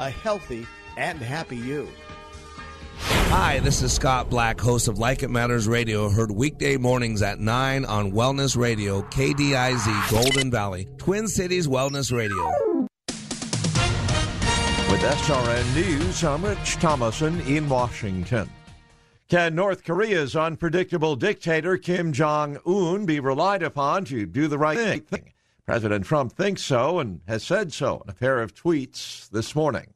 A healthy and happy you. Hi, this is Scott Black, host of Like It Matters Radio, heard weekday mornings at 9 on Wellness Radio, KDIZ, Golden Valley, Twin Cities Wellness Radio. With SRN News, I'm Rich Thomason in Washington. Can North Korea's unpredictable dictator Kim Jong un be relied upon to do the right thing? President Trump thinks so and has said so in a pair of tweets this morning.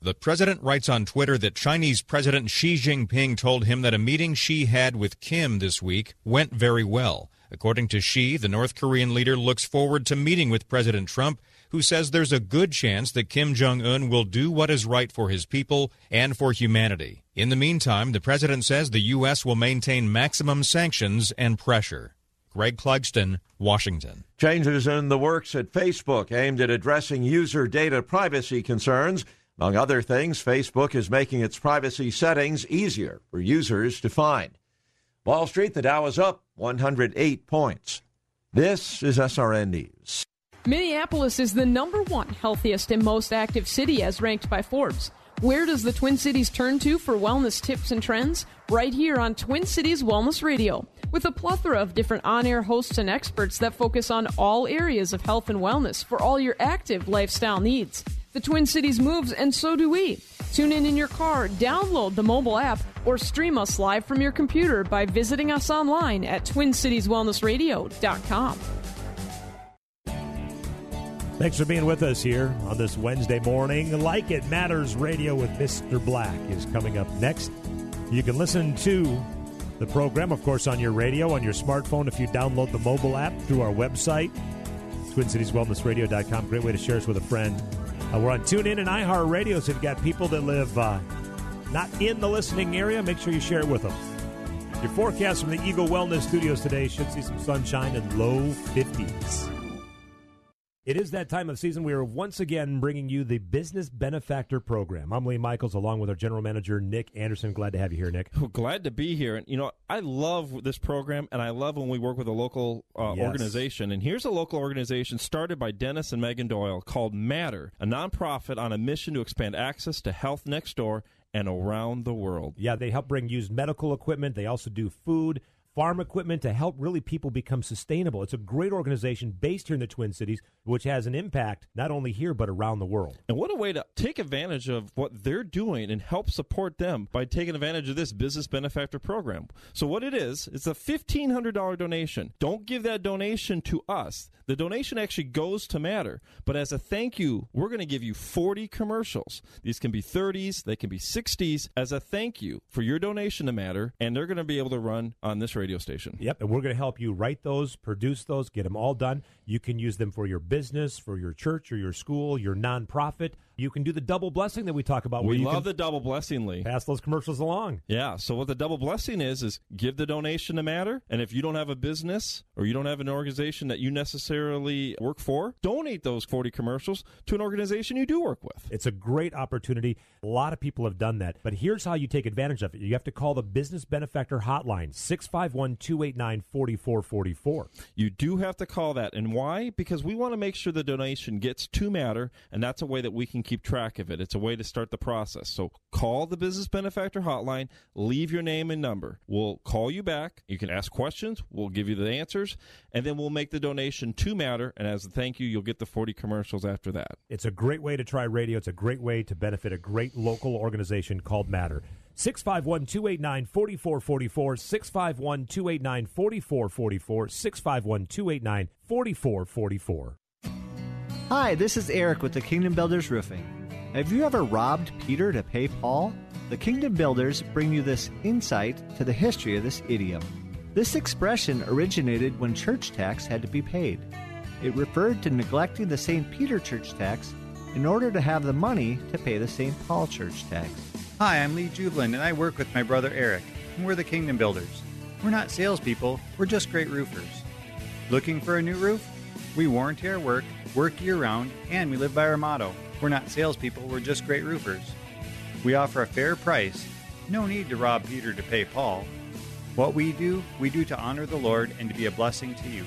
The president writes on Twitter that Chinese President Xi Jinping told him that a meeting Xi had with Kim this week went very well. According to Xi, the North Korean leader looks forward to meeting with President Trump, who says there's a good chance that Kim Jong un will do what is right for his people and for humanity. In the meantime, the president says the U.S. will maintain maximum sanctions and pressure. Greg Clugston, Washington. Changes in the works at Facebook aimed at addressing user data privacy concerns. Among other things, Facebook is making its privacy settings easier for users to find. Wall Street, the Dow is up 108 points. This is SRN News. Minneapolis is the number one healthiest and most active city as ranked by Forbes. Where does the Twin Cities turn to for wellness tips and trends? Right here on Twin Cities Wellness Radio. With a plethora of different on air hosts and experts that focus on all areas of health and wellness for all your active lifestyle needs. The Twin Cities moves, and so do we. Tune in in your car, download the mobile app, or stream us live from your computer by visiting us online at TwinCitiesWellnessRadio.com. Thanks for being with us here on this Wednesday morning. Like It Matters Radio with Mr. Black is coming up next. You can listen to the program, of course, on your radio, on your smartphone, if you download the mobile app through our website, TwinCitiesWellnessRadio.com. Great way to share us with a friend. Uh, we're on TuneIn and iHeartRadio, so if you've got people that live uh, not in the listening area, make sure you share it with them. Your forecast from the Eagle Wellness Studios today should see some sunshine and low 50s. It is that time of season. We are once again bringing you the Business Benefactor Program. I'm Lee Michaels, along with our general manager, Nick Anderson. Glad to have you here, Nick. Glad to be here. And, you know, I love this program, and I love when we work with a local uh, Yes. organization. And here's a local organization started by Dennis and Megan Doyle called Matter, a nonprofit on a mission to expand access to health next door and around the world. Yeah, they help bring used medical equipment. They also do food, farm equipment to help really people become sustainable. It's a great organization based here in the Twin Cities, which has an impact not only here but around the world. And what a way to take advantage of what they're doing and help support them by taking advantage of this business benefactor program. So what it is, it's a $1500 donation. Don't give that donation to us. The donation actually goes to Matter, but as a thank you, we're going to give you 40 commercials. These can be 30s, they can be 60s as a thank you for your donation to Matter, and they're going to be able to run on this radio station. Yep, and we're going to help you write those, produce those, get them all done. You can use them for your business, for your church or your school, your nonprofit. You can do the double blessing that we talk about. We love the double blessing, Lee. pass those commercials along. Yeah. So what the double blessing is is give the donation to Matter, and if you don't have a business or you don't have an organization that you necessarily work for, donate those forty commercials to an organization you do work with. It's a great opportunity. A lot of people have done that. But here's how you take advantage of it. You have to call the Business Benefactor Hotline, 651 289 4444. You do have to call that, and why? Because we want to make sure the donation gets to Matter, and that's a way that we can keep track of it. It's a way to start the process. So call the Business Benefactor Hotline, leave your name and number. We'll call you back. You can ask questions. We'll give you the answers, and then we'll make the donation to Matter. And as a thank you, you'll get the forty commercials after that. It's a great way to try radio. It's a great way to benefit a great local organization called Matter. 651 289 4444. 651 289 4444. 651 289 4444. Hi, this is Eric with the Kingdom Builders Roofing. Have you ever robbed Peter to pay Paul? The Kingdom Builders bring you this insight to the history of this idiom. This expression originated when church tax had to be paid. It referred to neglecting the St. Peter church tax in order to have the money to pay the St. Paul Church tax. Hi, I'm Lee Jublin, and I work with my brother Eric, and we're the Kingdom Builders. We're not salespeople, we're just great roofers. Looking for a new roof? We warranty our work, work year round, and we live by our motto we're not salespeople, we're just great roofers. We offer a fair price, no need to rob Peter to pay Paul. What we do, we do to honor the Lord and to be a blessing to you.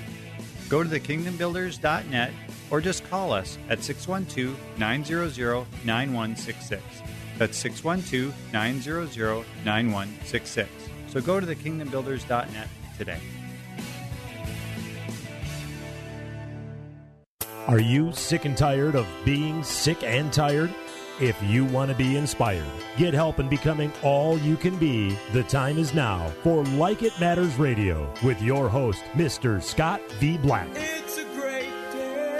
Go to thekingdombuilders.net or just call us at 612 900 9166. That's 612 900 9166. So go to thekingdombuilders.net today. Are you sick and tired of being sick and tired? If you want to be inspired, get help in becoming all you can be, the time is now for Like It Matters Radio with your host, Mr. Scott V. Black. It's a great day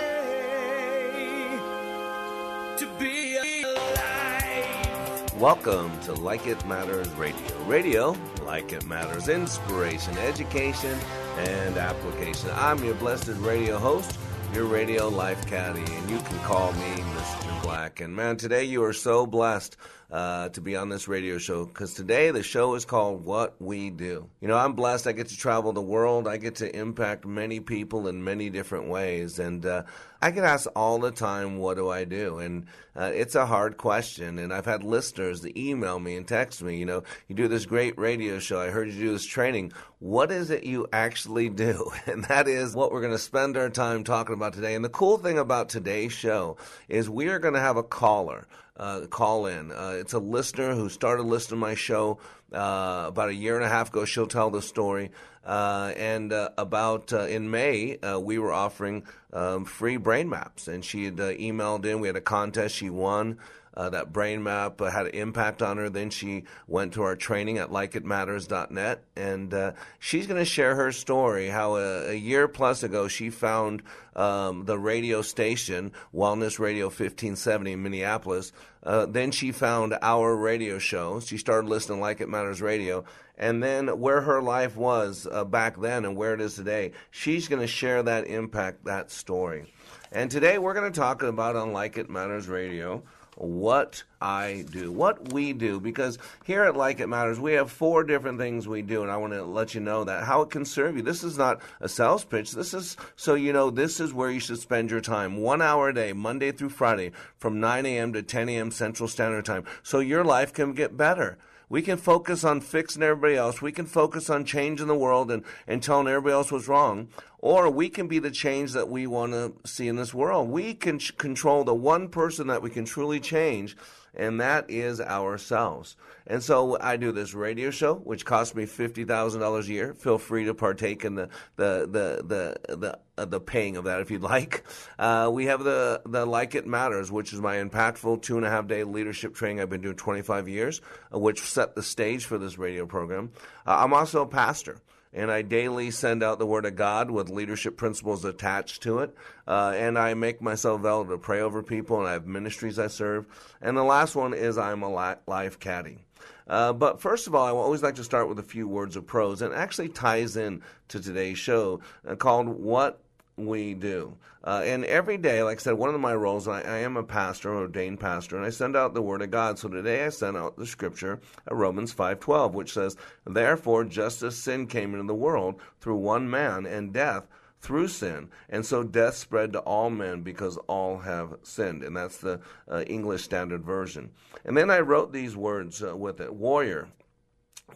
to be alive. Welcome to Like It Matters Radio. Radio, like it matters, inspiration, education, and application. I'm your blessed radio host, your radio life caddy, and you can call me Mr. Black. And man, today you are so blessed uh, to be on this radio show because today the show is called What We Do. You know, I'm blessed. I get to travel the world. I get to impact many people in many different ways, and uh, I get asked all the time, "What do I do?" And uh, it's a hard question. And I've had listeners that email me and text me. You know, you do this great radio show. I heard you do this training. What is it you actually do? And that is what we're going to spend our time talking about today. And the cool thing about today's show is we are going to have a caller uh, call in. Uh, it's a listener who started listening to my show uh, about a year and a half ago. She'll tell the story. Uh, and uh, about uh, in May, we were offering um, free brain maps, and she had emailed in. We had a contest. She won. Uh, that brain map uh, had an impact on her. Then she went to our training at likeitmatters.net, and uh, she's going to share her story how a, a, year plus ago she found um, the radio station, Wellness Radio 1570 in Minneapolis. Uh, then she found our radio show. She started listening to Like It Matters Radio. And then where her life was uh, back then and where it is today, she's going to share that impact, that story. And today we're going to talk about on Like It Matters Radio what I do, what we do, because here at Like It Matters, we have four different things we do, and I want to let you know that how it can serve you. This is not a sales pitch. This is so you know this is where you should spend your time. One hour a day, Monday through Friday, from 9 a.m. to 10 a.m. Central Standard Time, so your life can get better. We can focus on fixing everybody else. We can focus on changing the world and, and telling everybody else what's wrong. Or we can be the change that we want to see in this world. We can ch- control the one person that we can truly change, and that is ourselves. And so I do this radio show, which costs me fifty thousand dollars a year. Feel free to partake in the the the the the, uh, the paying of that if you'd like. Uh, we have the the Like It Matters, which is my impactful two and a half day leadership training I've been doing twenty five years, uh, which set the stage for this radio program. Uh, I'm also a pastor and I daily send out the Word of God with leadership principles attached to it. Uh, and I make myself available to pray over people, and I have ministries I serve. And the last one is I'm a life caddy. Uh, but first of all, I always like to start with a few words of prose, and actually ties in to today's show uh, called What we do. Uh, and every day, like I said, one of my roles, I, I am a pastor, ordained pastor, and I send out the Word of God. So today I sent out the scripture, uh, Romans 5.12, which says, Therefore, just as sin came into the world through one man, and death through sin. And so death spread to all men because all have sinned. And that's the uh, English Standard Version. And then I wrote these words uh, with it Warrior,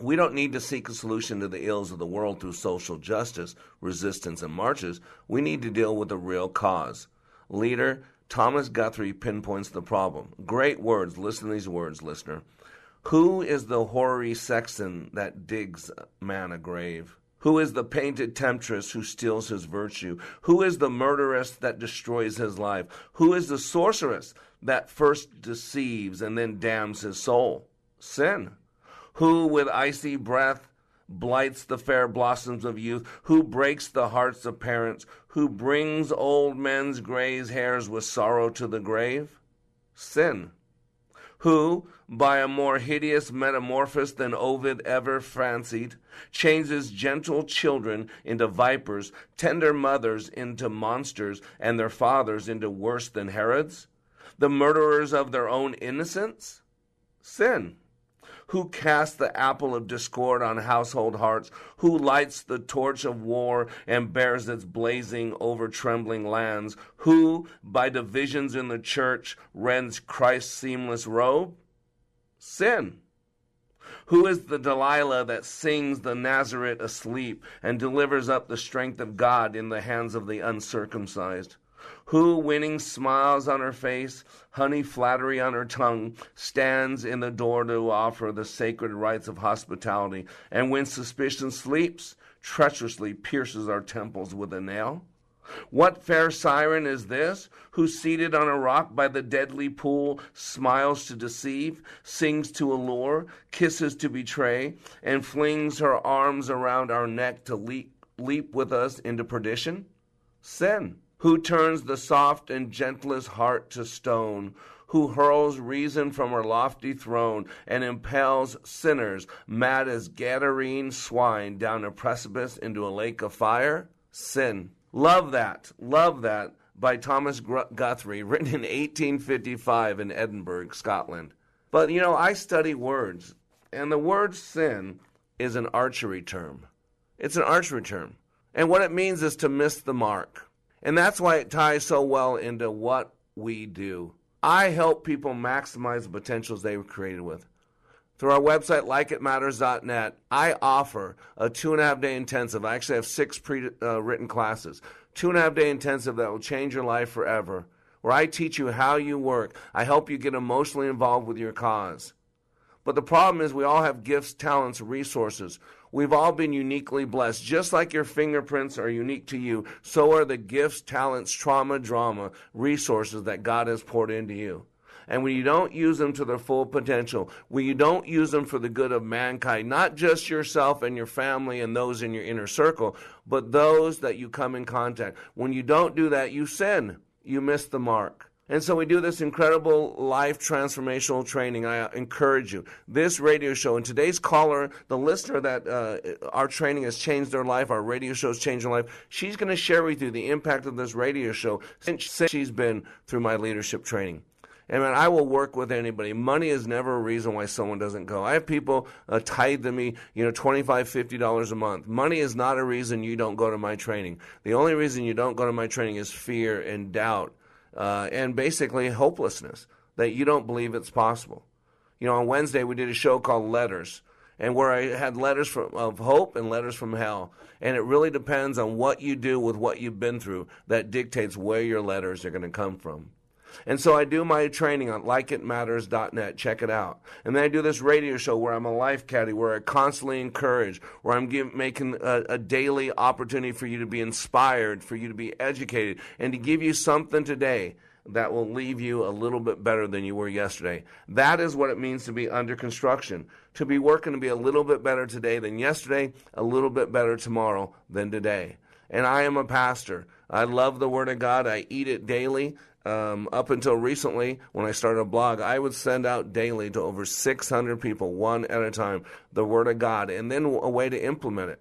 we don't need to seek a solution to the ills of the world through social justice, resistance, and marches. We need to deal with the real cause. Leader, Thomas Guthrie pinpoints the problem. Great words. Listen to these words, listener. Who is the hoary sexton that digs man a grave? Who is the painted temptress who steals his virtue? Who is the murderess that destroys his life? Who is the sorceress that first deceives and then damns his soul? Sin who with icy breath blights the fair blossoms of youth, who breaks the hearts of parents, who brings old men's gray hairs with sorrow to the grave? Sin. Who, by a more hideous metamorphosis than Ovid ever fancied, changes gentle children into vipers, tender mothers into monsters, and their fathers into worse than Herods? The murderers of their own innocence? Sin. Who casts the apple of discord on household hearts? Who lights the torch of war and bears its blazing over trembling lands? Who, by divisions in the church, rends Christ's seamless robe? Sin. Who is the Delilah that sings the Nazarite asleep and delivers up the strength of God in the hands of the uncircumcised? Who, winning smiles on her face, honey flattery on her tongue, stands in the door to offer the sacred rites of hospitality, and when suspicion sleeps, treacherously pierces our temples with a nail? What fair siren is this, who seated on a rock by the deadly pool smiles to deceive, sings to allure, kisses to betray, and flings her arms around our neck to leap, leap with us into perdition? Sin. Who turns the soft and gentlest heart to stone, who hurls reason from her lofty throne and impels sinners, mad as Gadarene swine, down a precipice into a lake of fire? Sin. Love that. Love that by Thomas Guthrie, written in 1855 in Edinburgh, Scotland. But you know, I study words, and the word sin is an archery term. It's an archery term. And what it means is to miss the mark. And that's why it ties so well into what we do. I help people maximize the potentials they were created with. Through our website, likeitmatters.net, I offer a two and a half day intensive. I actually have six pre uh, written classes. Two and a half day intensive that will change your life forever, where I teach you how you work. I help you get emotionally involved with your cause. But the problem is, we all have gifts, talents, resources. We've all been uniquely blessed. Just like your fingerprints are unique to you, so are the gifts, talents, trauma, drama, resources that God has poured into you. And when you don't use them to their full potential, when you don't use them for the good of mankind, not just yourself and your family and those in your inner circle, but those that you come in contact, when you don't do that, you sin. You miss the mark. And so we do this incredible life transformational training. I encourage you. This radio show and today's caller, the listener that uh, our training has changed their life, our radio show has changed their life, she's going to share with you the impact of this radio show since she's been through my leadership training. And man, I will work with anybody. Money is never a reason why someone doesn't go. I have people uh, tied to me, you know, twenty-five, fifty dollars a month. Money is not a reason you don't go to my training. The only reason you don't go to my training is fear and doubt, uh, and basically hopelessness that you don't believe it's possible. You know, on Wednesday we did a show called Letters and where I had letters from, of hope and letters from hell. And it really depends on what you do with what you've been through that dictates where your letters are going to come from. And so I do my training on likeitmatters.net. Check it out. And then I do this radio show where I'm a life caddy, where I constantly encourage, where I'm give, making a, a daily opportunity for you to be inspired, for you to be educated, and to give you something today that will leave you a little bit better than you were yesterday. That is what it means to be under construction. To be working to be a little bit better today than yesterday, a little bit better tomorrow than today. And I am a pastor. I love the Word of God. I eat it daily. Um, up until recently, when I started a blog, I would send out daily to over 600 people, one at a time, the Word of God, and then a way to implement it.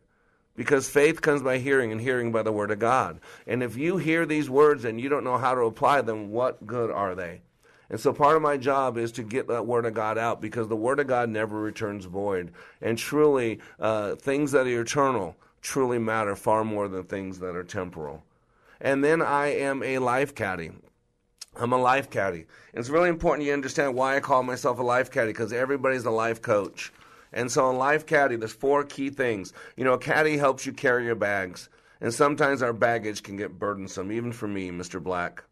Because faith comes by hearing, and hearing by the Word of God. And if you hear these words and you don't know how to apply them, what good are they? And so part of my job is to get that Word of God out because the Word of God never returns void. And truly, uh, things that are eternal truly matter far more than things that are temporal. And then I am a life caddy. I'm a life caddy. It's really important you understand why I call myself a life caddy because everybody's a life coach. And so in life caddy, there's four key things. You know, a caddy helps you carry your bags. And sometimes our baggage can get burdensome, even for me, Mr. Black.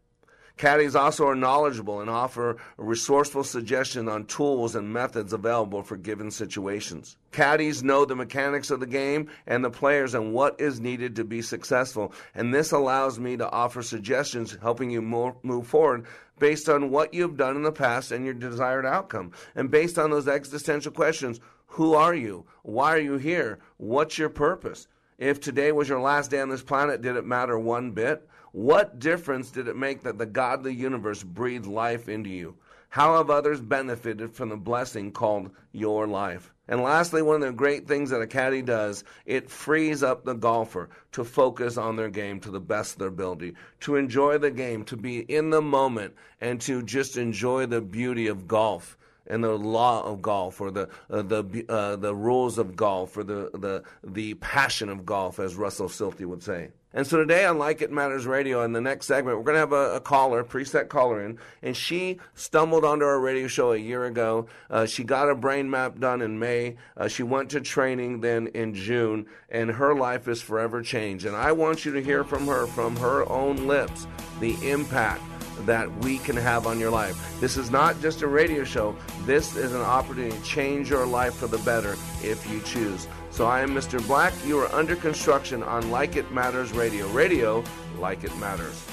Caddies also are knowledgeable and offer resourceful suggestions on tools and methods available for given situations. Caddies know the mechanics of the game and the players and what is needed to be successful, and this allows me to offer suggestions helping you move forward based on what you've done in the past and your desired outcome. And based on those existential questions who are you? Why are you here? What's your purpose? If today was your last day on this planet, did it matter one bit? What difference did it make that the godly universe breathed life into you? How have others benefited from the blessing called your life? And lastly, one of the great things that a caddy does, it frees up the golfer to focus on their game to the best of their ability, to enjoy the game, to be in the moment, and to just enjoy the beauty of golf and the law of golf or the uh, the uh, the rules of golf or the the the passion of golf as Russell Silty would say. And so today on Like It Matters Radio, in the next segment, we're going to have a, a caller, preset caller in, and she stumbled onto our radio show a year ago. Uh, she got a brain map done in May. Uh, she went to training then in June, and her life is forever changed. And I want you to hear from her, from her own lips, the impact that we can have on your life. This is not just a radio show. This is an opportunity to change your life for the better if you choose. So I am Mr. Black. You are under construction on Like It Matters Radio. Radio, like it matters.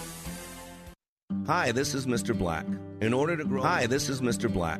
Hi, this is Mr. Black. In order to grow Hi, this is Mr. Black.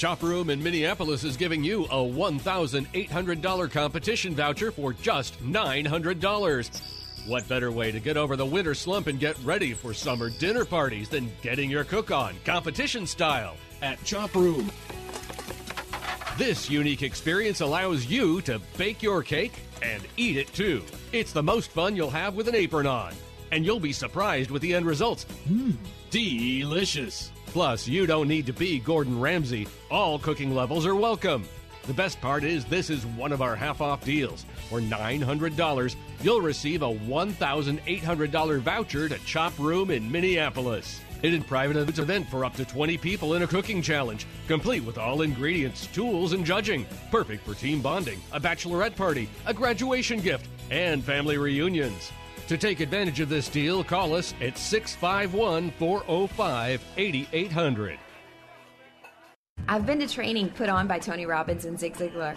Chop Room in Minneapolis is giving you a $1,800 competition voucher for just $900. What better way to get over the winter slump and get ready for summer dinner parties than getting your cook on competition style at Chop Room? This unique experience allows you to bake your cake and eat it too. It's the most fun you'll have with an apron on, and you'll be surprised with the end results. Mmm, delicious. Plus, you don't need to be Gordon Ramsay. All cooking levels are welcome. The best part is this is one of our half off deals. For $900, you'll receive a $1,800 voucher to Chop Room in Minneapolis. Hidden private event for up to 20 people in a cooking challenge, complete with all ingredients, tools, and judging. Perfect for team bonding, a bachelorette party, a graduation gift, and family reunions. To take advantage of this deal, call us at 651 405 8800. I've been to training put on by Tony Robbins and Zig Ziglar,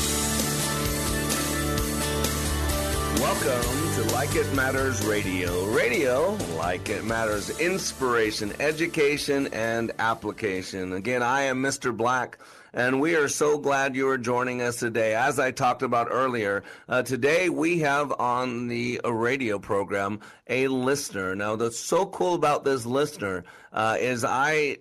Welcome to Like It Matters Radio. Radio, like it matters, inspiration, education, and application. Again, I am Mr. Black. And we are so glad you are joining us today. As I talked about earlier, uh, today we have on the radio program a listener. Now, that's so cool about this listener uh, is I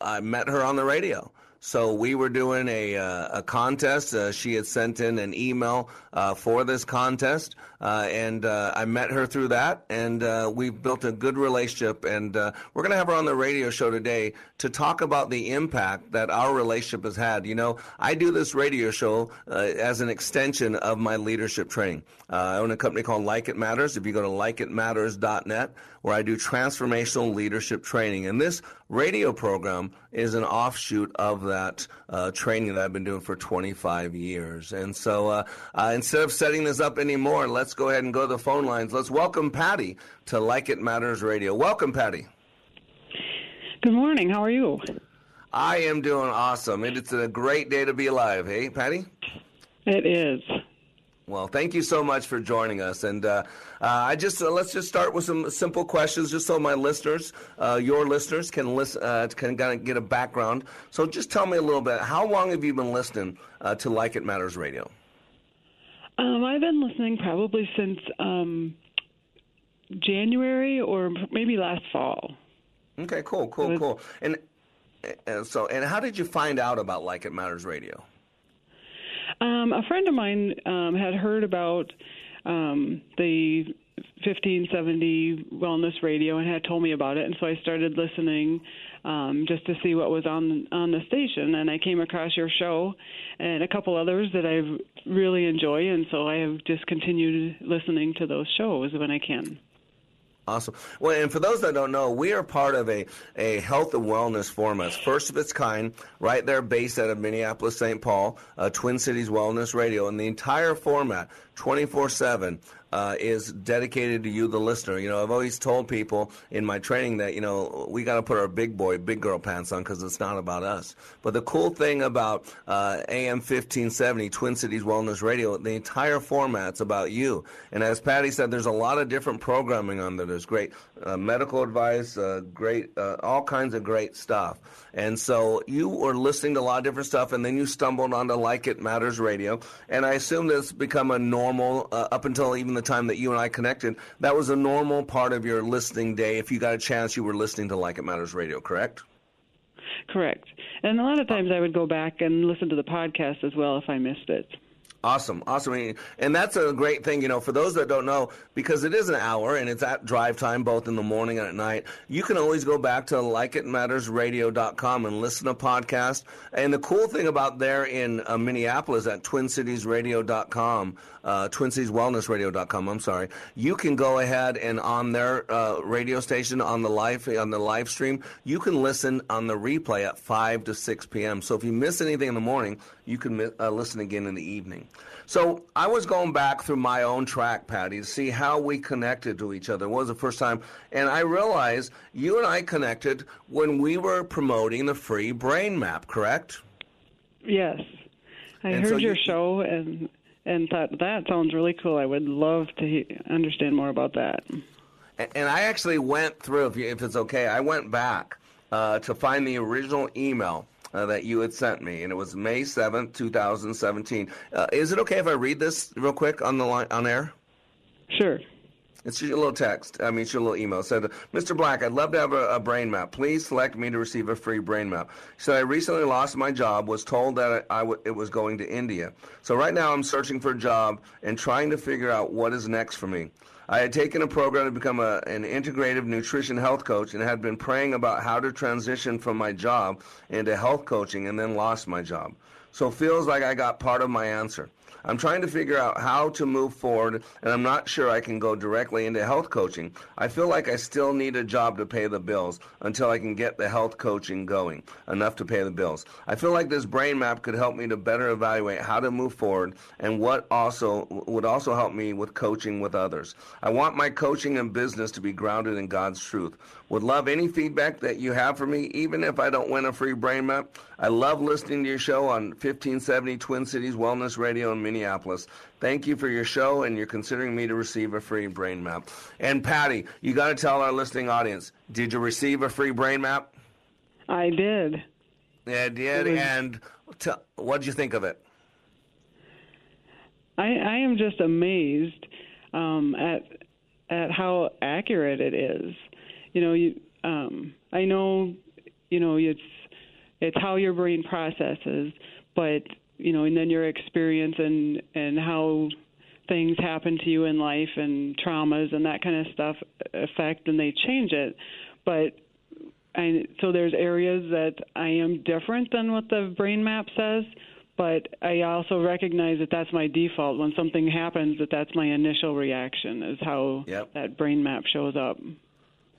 I met her on the radio. So we were doing a, uh, a contest. Uh, she had sent in an email uh, for this contest, uh, and uh, I met her through that, and uh, we've built a good relationship. And we're going to have her on the radio show today to talk about the impact that our relationship has had. You know, I do this radio show as an extension of my leadership training. I own a company called Like It Matters. If you go to likeitmatters.net, where I do transformational leadership training, and this radio program is an offshoot of that uh, training that I've been doing for 25 years. And so uh, uh, instead of setting this up anymore, let's go ahead and go to the phone lines. Let's welcome Patty to Like It Matters Radio. Welcome, Patty. Good morning. How are you? I am doing awesome. It's a great day to be alive. Hey, Patty? It is. Well, thank you so much for joining us, and uh, uh, I just uh, let's just start with some simple questions, just so my listeners, uh, your listeners, can listen, uh, can kind of get a background. So, just tell me a little bit. How long have you been listening uh, to Like It Matters Radio? Um, I've been listening probably since um, January or maybe last fall. Okay, cool, cool, cool. And so, and how did you find out about Like It Matters Radio? Um, a friend of mine um, had heard about um, the 1570 Wellness Radio and had told me about it, and so I started listening um, just to see what was on on the station. And I came across your show and a couple others that I really enjoy, and so I have just continued listening to those shows when I can. Awesome. Well, and for those that don't know, we are part of a, a health and wellness format, first of its kind, right there based out of Minneapolis, St. Paul, uh, Twin Cities Wellness Radio. And the entire format, 24 7, uh, is dedicated to you, the listener. You know, I've always told people in my training that, you know, we got to put our big boy, big girl pants on because it's not about us. But the cool thing about uh, AM 1570, Twin Cities Wellness Radio, the entire format's about you. And as Patty said, there's a lot of different programming on there. There's great uh, medical advice, uh, great, uh, all kinds of great stuff. And so you were listening to a lot of different stuff, and then you stumbled onto Like It Matters Radio. And I assume that's become a normal, uh, up until even the time that you and I connected, that was a normal part of your listening day. If you got a chance, you were listening to Like It Matters Radio, correct? Correct. And a lot of times I would go back and listen to the podcast as well if I missed it. Awesome, awesome, and that's a great thing. You know, for those that don't know, because it is an hour and it's at drive time, both in the morning and at night. You can always go back to likeitmattersradio.com and listen to podcast. And the cool thing about there in uh, Minneapolis at twincitiesradio.com, uh, twincitieswellnessradio.com. I'm sorry, you can go ahead and on their uh, radio station on the live on the live stream, you can listen on the replay at five to six p.m. So if you miss anything in the morning, you can uh, listen again in the evening. So I was going back through my own track, Patty, to see how we connected to each other. It was the first time, and I realized you and I connected when we were promoting the free brain map. Correct? Yes. I And heard so your you- show and and thought that sounds really cool. I would love to he- understand more about that. And, and I actually went through, if, you, if it's okay, I went back uh, to find the original email. Uh, that you had sent me, and it was May seventh, two thousand seventeen. Uh, is it okay if I read this real quick on the line on air? Sure. It's your little text. I mean, it's your little email. Said, Mr. Black, I'd love to have a, a brain map. Please select me to receive a free brain map. He said, I recently lost my job, was told that I, I w- it was going to India. So right now I'm searching for a job and trying to figure out what is next for me. I had taken a program to become a, an integrative nutrition health coach and had been praying about how to transition from my job into health coaching and then lost my job. So feels like I got part of my answer. I'm trying to figure out how to move forward, and I'm not sure I can go directly into health coaching. I feel like I still need a job to pay the bills until I can get the health coaching going, enough to pay the bills. I feel like this brain map could help me to better evaluate how to move forward and what also would also help me with coaching with others. I want my coaching and business to be grounded in God's truth. Would love any feedback that you have for me, even if I don't win a free brain map. I love listening to your show on 1570 Twin Cities Wellness Radio in Minneapolis. Thank you for your show, and you're considering me to receive a free brain map. And Patty, you got to tell our listening audience: Did you receive a free brain map? I did. Yeah, I did. Was- And t- what did you think of it? I, I am just amazed um, at at how accurate it is. You know, you um, I know, you know, it's it's how your brain processes, but you know, and then your experience and and how things happen to you in life and traumas and that kind of stuff affect and they change it. But I so there's areas that I am different than what the brain map says, but I also recognize that that's my default. When something happens, that that's my initial reaction is how Yep. that brain map shows up.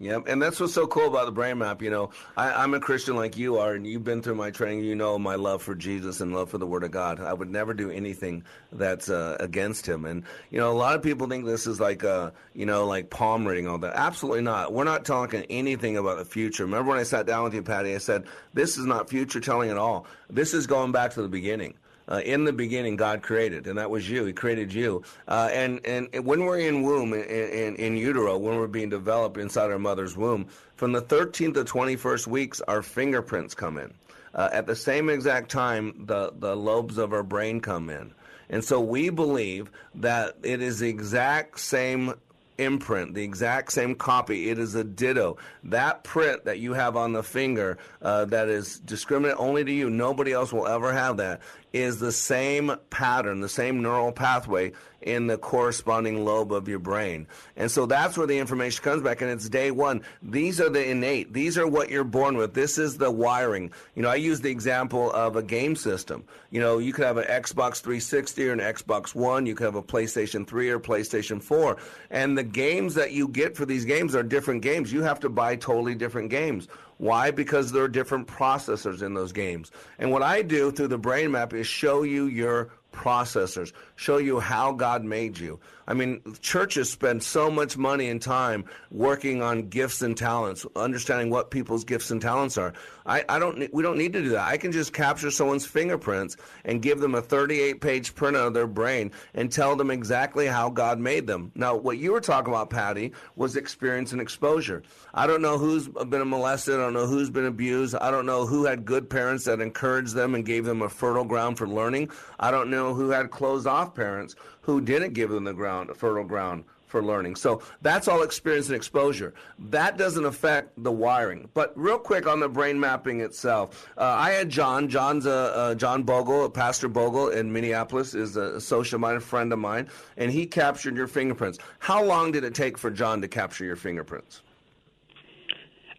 Yep, and that's what's so cool about the brain map. You know, I, I'm a Christian like you are, and you've been through my training. You know my love for Jesus and love for the Word of God. I would never do anything that's uh, against Him. And you know, a lot of people think this is like, uh, you know, like palm reading all that. Absolutely not. We're not talking anything about the future. Remember when I sat down with you, Patty? I said this is not future telling at all. This is going back to the beginning. Uh, in the beginning, God created, and that was you. He created you. Uh, and, and when we're in womb, in, in, utero, when we're being developed inside our mother's womb, from the 13th to 21st weeks, our fingerprints come in. Uh, at the same exact time, the, the lobes of our brain come in. And so we believe that it is the exact same imprint, the exact same copy. It is a ditto. That print that you have on the finger uh, that is discriminate only to you, nobody else will ever have that, is the same pattern, the same neural pathway in the corresponding lobe of your brain. And so that's where the information comes back, and it's day one. These are the innate. These are what you're born with. This is the wiring. You know, I use the example of a game system. You know, you could have an Xbox 360 or an Xbox One. You could have a PlayStation 3 or PlayStation 4. And the games that you get for these games are different games. You have to buy totally different games. Why? Because there are different processors in those games. And what I do through the brain map is show you your processors, show you how God made you. I mean, churches spend so much money and time working on gifts and talents, understanding what people's gifts and talents are. I, I don't. We don't need to do that. I can just capture someone's fingerprints and give them a 38-page printout of their brain and tell them exactly how God made them. Now, what you were talking about, Patty, was experience and exposure. I don't know who's been molested. I don't know who's been abused. I don't know who had good parents that encouraged them and gave them a fertile ground for learning. I don't know who had closed off parents who didn't give them the ground, fertile ground for learning. So that's all experience and exposure. That doesn't affect the wiring. But real quick on the brain mapping itself, uh, I had John. John's a, a John Bogle, Pastor Bogle in Minneapolis, is a social minded friend of mine, and he captured your fingerprints. How long did it take for John to capture your fingerprints?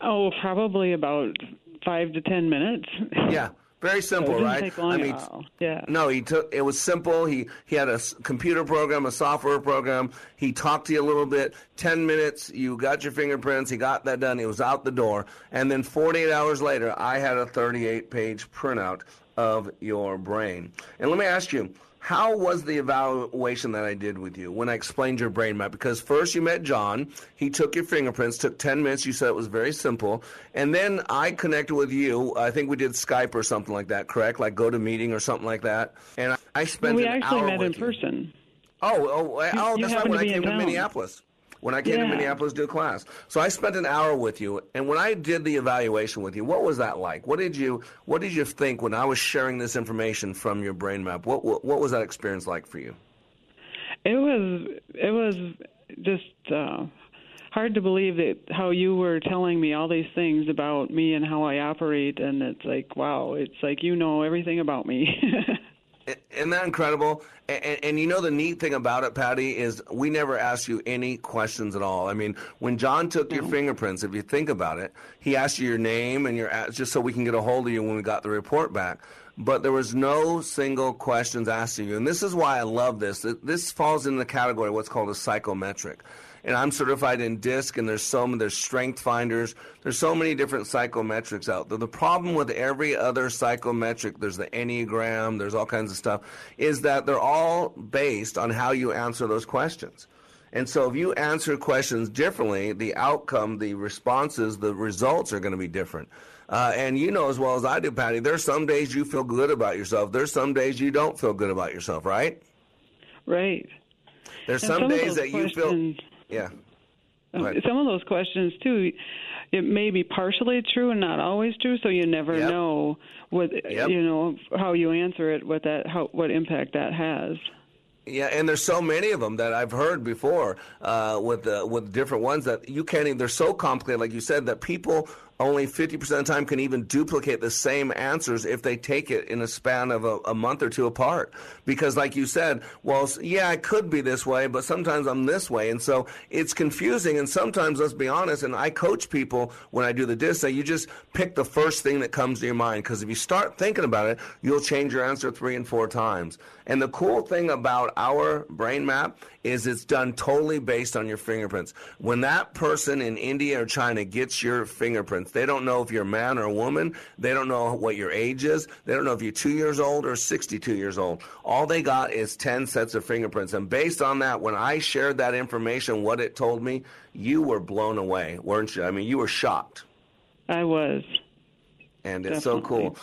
Oh, probably about five to ten minutes. Yeah. Very simple, So right? I mean. Yeah. No, he took. It was simple. He he had a computer program, a software program. He talked to you a little bit. Ten minutes, you got your fingerprints. He got that done. He was out the door. And then 48 hours later, I had a 38-page printout of your brain. And let me ask you. How was the evaluation that I did with you when I explained your brain map? Because first you met John, he took your fingerprints, took 10 minutes, you said it was very simple, and then I connected with you. I think we did Skype or something like that, correct? Like go to meeting or something like that. And I, I spent we an actually met in you. person. Oh, oh, oh, you that's right. When I came to. Minneapolis. When I came to Minneapolis to do a class. So I spent an hour with you, and when I did the evaluation with you, what was that like? What did you What did you think when I was sharing this information from your brain map? What What, what was that experience like for you? It was it was just uh, hard to believe that how you were telling me all these things about me and how I operate, and it's like wow, it's like you know everything about me. Isn't that incredible? And, and, and you know the neat thing about it, Patty, is we never asked you any questions at all. I mean, when John took your fingerprints, if you think about it, he asked you your name and your just so we can get a hold of you when we got the report back. But there was no single questions asked you, and this is why I love this. This falls in the category of what's called a psychometric and I'm certified in DISC, and there's so many, there's strength finders, there's so many different psychometrics out there. The problem with every other psychometric, there's the Enneagram, there's all kinds of stuff, is that they're all based on how you answer those questions. And so if you answer questions differently, the outcome, the responses, the results are going to be different. Uh, and you know as well as I do, Patty, there's some days you feel good about yourself. There's some days you don't feel good about yourself, right? right. There's And some, some days that you feel. Yeah. Um, Go ahead. Some of those questions too, it may be partially true and not always true, so you never Yep. know what Yep. you know how you answer it, what that how what impact that has. Yeah, and there's so many of them that I've heard before uh, with uh, with different ones that you can't even. They're so complicated, like you said, that people only 50% of the time can even duplicate the same answers if they take it in a span of a, a month or two apart. Because, like you said, well, yeah, I could be this way, but sometimes I'm this way. And so it's confusing. And sometimes, let's be honest, and I coach people when I do the disc, say you just pick the first thing that comes to your mind. Because if you start thinking about it, you'll change your answer three and four times. And the cool thing about our brain map is it's done totally based on your fingerprints. When that person in India or China gets your fingerprints, they don't know if you're a man or a woman. They don't know what your age is. They don't know if you're two years old or 62 years old. All they got is 10 sets of fingerprints. And based on that, when I shared that information, what it told me, you were blown away, weren't you? I mean, you were shocked. I was. And it's so cool.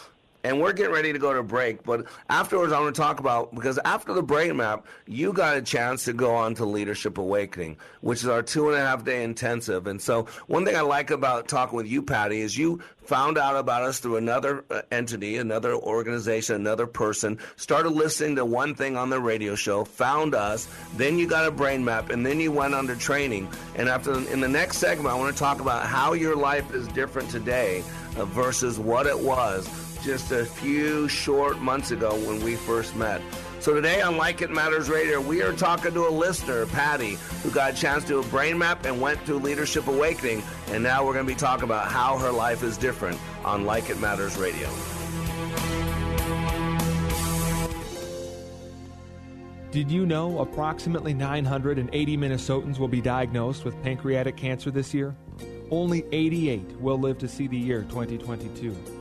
And we're getting ready to go to break, but afterwards, I want to talk about because after the brain map, you got a chance to go on to Leadership Awakening, which is our two and a half day intensive. And so, one thing I like about talking with you, Patty, is you found out about us through another uh, entity, another organization, another person, started listening to one thing on the radio show, found us, then you got a brain map, and then you went under training. And after in the next segment, I want to talk about how your life is different today uh, versus what it was just a few short months ago when we first met. So today on Like It Matters Radio, we are talking to a listener, Patty, who got a chance to do a brain map and went to Leadership Awakening. And now we're going to be talking about how her life is different on Like It Matters Radio. Did you know approximately 980 Minnesotans will be diagnosed with pancreatic cancer this year? Only 88 will live to see the year 2022.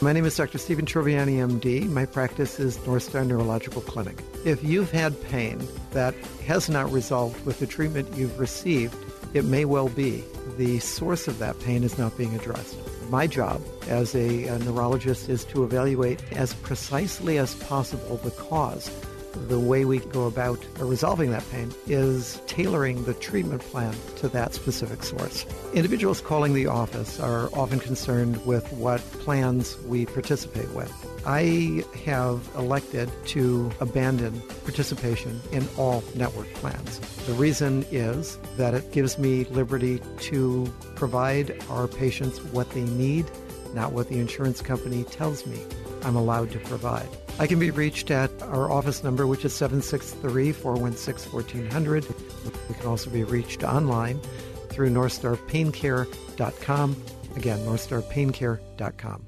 My name is Dr. Stephen Troviani, MD. My practice is North Star Neurological Clinic. If you've had pain that has not resolved with the treatment you've received, it may well be the source of that pain is not being addressed. My job as a, a neurologist is to evaluate as precisely as possible the cause the way we go about resolving that pain is tailoring the treatment plan to that specific source. Individuals calling the office are often concerned with what plans we participate with. I have elected to abandon participation in all network plans. The reason is that it gives me liberty to provide our patients what they need, not what the insurance company tells me I'm allowed to provide. I can be reached at our office number, which is 763 416 1400. We can also be reached online through NorthstarPainCare.com. Again, NorthstarPainCare.com.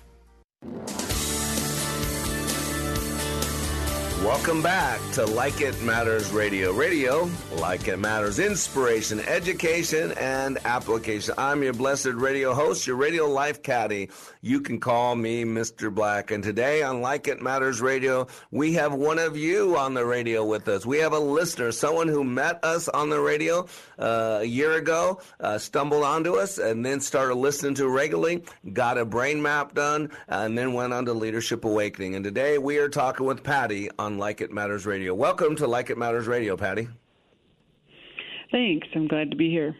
Welcome back to Like It Matters Radio. Radio, like it matters, inspiration, education, and application. I'm your blessed radio host, your radio life caddy. You can call me Mr. Black. And today on Like It Matters Radio, we have one of you on the radio with us. We have a listener, someone who met us on the radio uh, a year ago, uh, stumbled onto us, and then started listening to regularly, got a brain map done, and then went on to Leadership Awakening. And today we are talking with Patty on Like It Matters Radio. Welcome to Like It Matters Radio, Patty. Thanks. I'm glad to be here.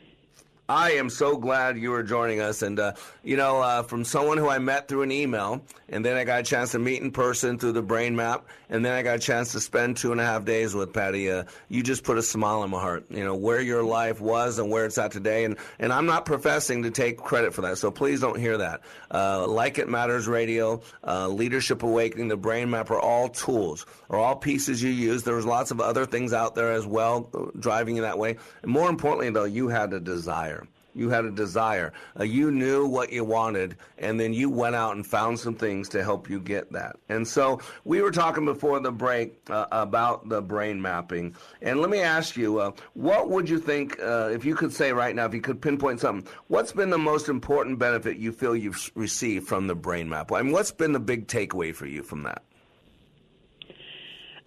I am so glad you are joining us. And, uh, you know, uh, from someone who I met through an email, and then I got a chance to meet in person through the brain map, and then I got a chance to spend two and a half days with Patty, uh, you just put a smile on my heart. You know, where your life was and where it's at today. And, and I'm not professing to take credit for that, so please don't hear that. Uh, like It Matters Radio, uh, Leadership Awakening, the brain map are all tools, are all pieces you use. There's lots of other things out there as well uh, driving you that way. And more importantly, though, you had a desire. You had a desire. Uh, you knew what you wanted, and then you went out and found some things to help you get that. And so we were talking before the break uh, about the brain mapping. And let me ask you, uh, what would you think, uh, if you could say right now, if you could pinpoint something, what's been the most important benefit you feel you've received from the brain map? I mean, what's been the big takeaway for you from that?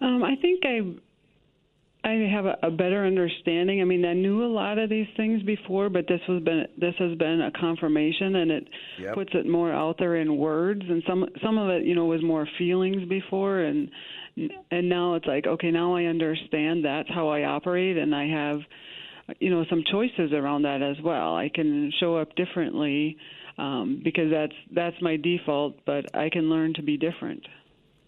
Um, I think I I have a, a better understanding. I mean, I knew a lot of these things before, but this has been this has been a confirmation, and it Yep. puts it more out there in words. And some some of it, you know, was more feelings before, and and now it's like, okay, now I understand. That's how I operate, and I have, you know, some choices around that as well. I can show up differently um, because that's that's my default, but I can learn to be different.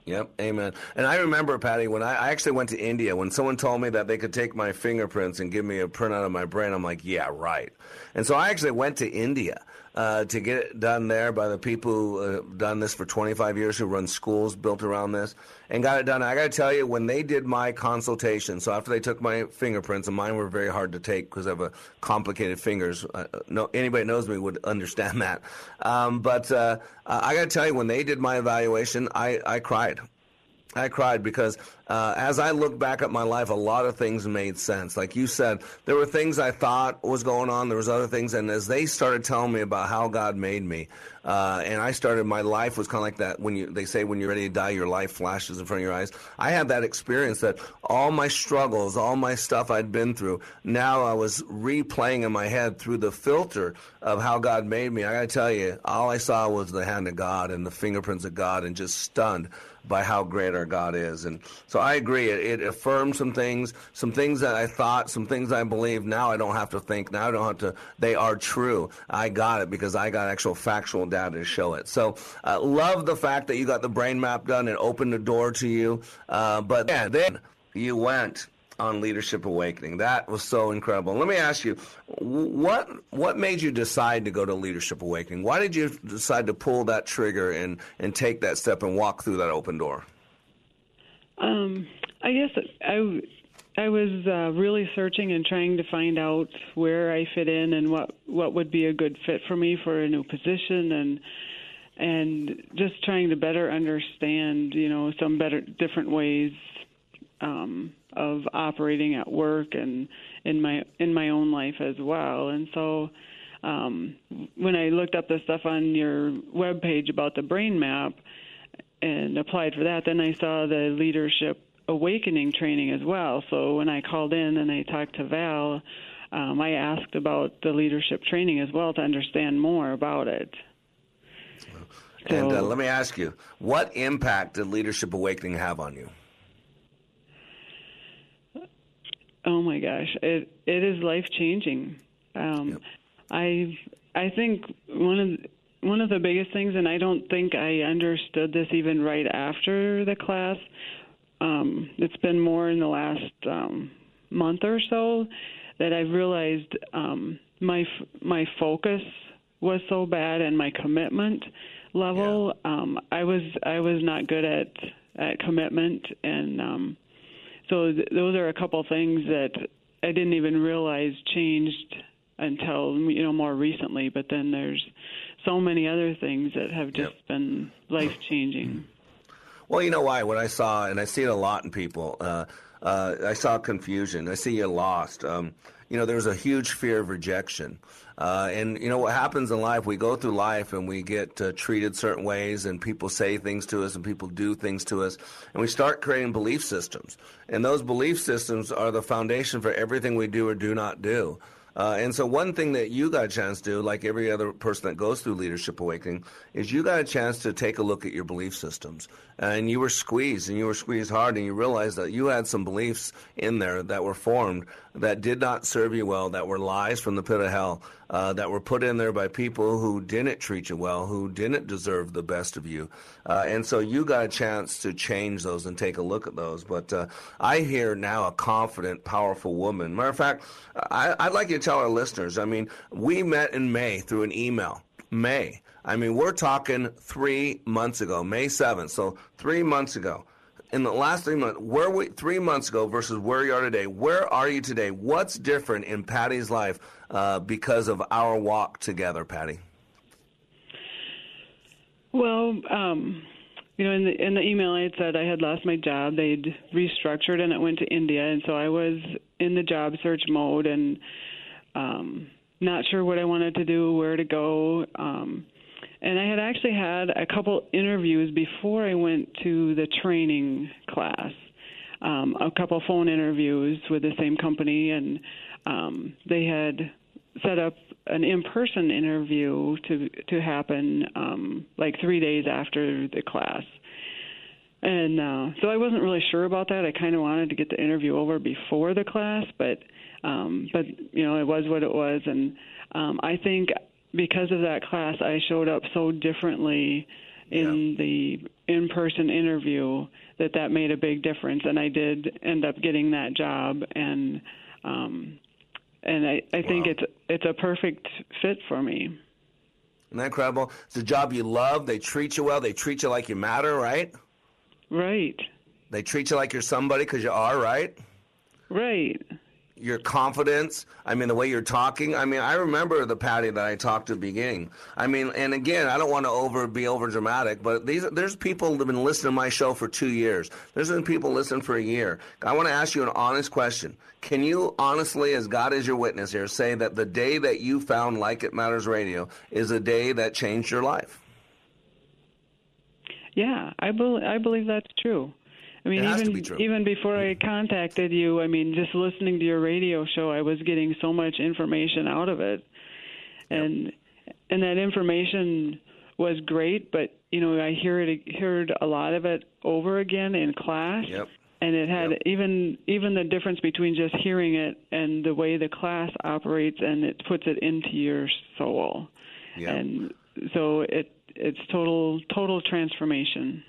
Yep, amen. And I remember, Patty, when I, I actually went to India, when someone told me that they could take my fingerprints and give me a printout of my brain, I'm like, yeah, right. And so I actually went to India uh, to get it done there by the people who uh, have done this for 25 years, who run schools built around this, and got it done. I got to tell you, when they did my consultation, so after they took my fingerprints, and mine were very hard to take because I have a complicated fingers. Uh, no, anybody knows me would understand that. Um, but uh, I got to tell you, when they did my evaluation, I, I cried. I cried because uh, as I look back at my life, a lot of things made sense. Like you said, there were things I thought was going on. There was other things, and as they started telling me about how God made me, uh, and I started, my life was kind of like that. When you they say when you're ready to die, your life flashes in front of your eyes. I had that experience that all my struggles, all my stuff I'd been through, now I was replaying in my head through the filter of how God made me. I got to tell you, all I saw was the hand of God and the fingerprints of God, and just stunned by how great our God is. And so I agree. It, it affirmed some things, some things that I thought, some things I believe. Now I don't have to think. Now I don't have to. They are true. I got it because I got actual factual data to show it. So uh, love the fact that you got the brain map done and opened the door to you. Uh, but yeah, then you went on Leadership Awakening. That was so incredible. Let me ask you, what what made you decide to go to Leadership Awakening? Why did you decide to pull that trigger and and take that step and walk through that open door? Um, I guess I I was uh, really searching and trying to find out where I fit in and what what would be a good fit for me for a new position and and just trying to better understand, you know, some better different ways um, of operating at work and in my in my own life as well. And so um, when I looked up the stuff on your web page about the brain map and applied for that, then I saw the leadership awakening training as well. So when I called in and I talked to Val, um, I asked about the leadership training as well to understand more about it. And uh, let me ask you, what impact did Leadership Awakening have on you? Oh my gosh, it it is life changing. Um, I I think one of the- one of the biggest things, and I don't think I understood this even right after the class. Um, it's been more in the last um, month or so that I've realized um, my my focus was so bad and my commitment level. Um, I was I was not good at at commitment and. Um, so th- those are a couple things that I didn't even realize changed until you know more recently. But then there's so many other things that have just been life changing. Well, you know why? What I saw, and I see it a lot in people. Uh, uh, I saw confusion. I see you lost. Um, you know, there's a huge fear of rejection. Uh, and you know what happens in life? We go through life and we get uh, treated certain ways, and people say things to us, and people do things to us, and we start creating belief systems. And those belief systems are the foundation for everything we do or do not do. Uh, and so, one thing that you got a chance to do, like every other person that goes through Leadership Awakening, is you got a chance to take a look at your belief systems. And you were squeezed, and you were squeezed hard, and you realized that you had some beliefs in there that were formed that did not serve you well, that were lies from the pit of hell, uh, that were put in there by people who didn't treat you well, who didn't deserve the best of you. Uh, and so you got a chance to change those and take a look at those. But uh, I hear now a confident, powerful woman. Matter of fact, I, I'd like you to tell our listeners I mean, we met in May through an email. May. I mean, we're talking three months ago, May 7th. So three months ago. In the last three months, where we three months ago versus where you are today, where are you today? What's different in Patty's life uh, because of our walk together, Patty? Well, um, you know, in the in the email I had said I had lost my job. They'd restructured and it went to India, and so I was in the job search mode and um, not sure what I wanted to do, where to go. Um, and I had actually had a couple interviews before I went to the training class. Um, a couple phone interviews with the same company, and um, they had set up an in-person interview to to happen um, like three days after the class. And uh, so I wasn't really sure about that. I kind of wanted to get the interview over before the class, but um, but you know it was what it was, and um, I think because of that class, I showed up so differently in yeah. the in-person interview that that made a big difference, and I did end up getting that job, and um, and I, I think wow. it's it's a perfect fit for me. Isn't that incredible? It's a job you love. They treat you well. They treat you like you matter, right? Right. They treat you like you're somebody because you are, right? Right your confidence. I mean, the way you're talking. I mean, I remember the Patty that I talked to at the beginning. I mean, and again, I don't want to over be over dramatic, but these there's people that have been listening to my show for two years. There's been people listening for a year. I want to ask you an honest question. Can you honestly, as God is your witness here, say that the day that you found Like It Matters Radio is a day that changed your life? Yeah, I, be- I believe that's true. I mean, even even before I contacted you, I mean, just listening to your radio show, I was getting so much information out of it, and yep. and that information was great. But you know, I hear it heard a lot of it over again in class. Yep. And it had yep. even even the difference between just hearing it and the way the class operates, and it puts it into your soul. And so it it's total total transformation.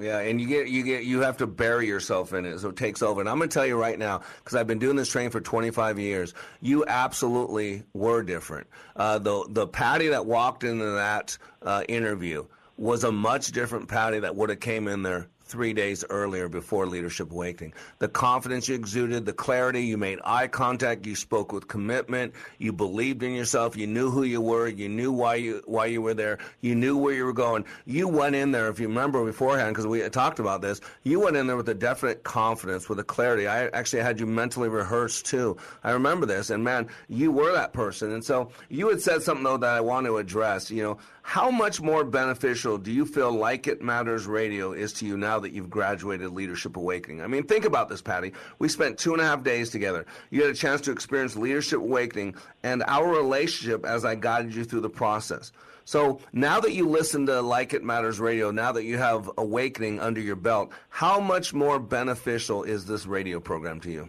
Yeah, and you get you get you have to bury yourself in it, so it takes over. And I'm going to tell you right now, because I've been doing this training for 25 years, you absolutely were different. Uh, the the Patty that walked into that uh, interview was a much different Patty that would have came in there three days earlier before Leadership Awakening. The confidence you exuded, the clarity, you made eye contact, you spoke with commitment, you believed in yourself, you knew who you were, you knew why you why you were there, you knew where you were going. You went in there, if you remember beforehand, because we talked about this, you went in there with a definite confidence, with a clarity. I actually had you mentally rehearsed too. I remember this, and man, you were that person. And so you had said something though that I want to address. You know, how much more beneficial do you feel Like It Matters Radio is to you now that you've graduated Leadership Awakening? I mean, think about this, Patty. We spent two and a half days together. You had a chance to experience Leadership Awakening and our relationship as I guided you through the process. So now that you listen to Like It Matters Radio, now that you have Awakening under your belt, how much more beneficial is this radio program to you?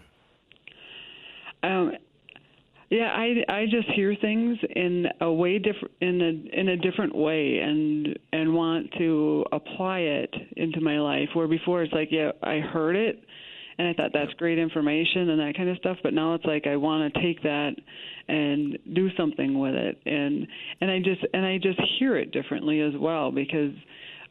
Um, yeah, I I just hear things in a way different in a in a different way and and want to apply it into my life. Where before it's like, yeah, I heard it and I thought that's great information and that kind of stuff, but now it's like I want to take that and do something with it and and I just and I just hear it differently as well because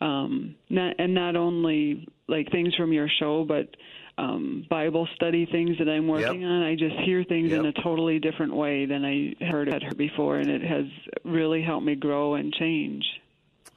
um not and not only like things from your show but um, Bible study things that I'm working yep. on, I just hear things yep. in a totally different way than I heard it her before, and it has really helped me grow and change.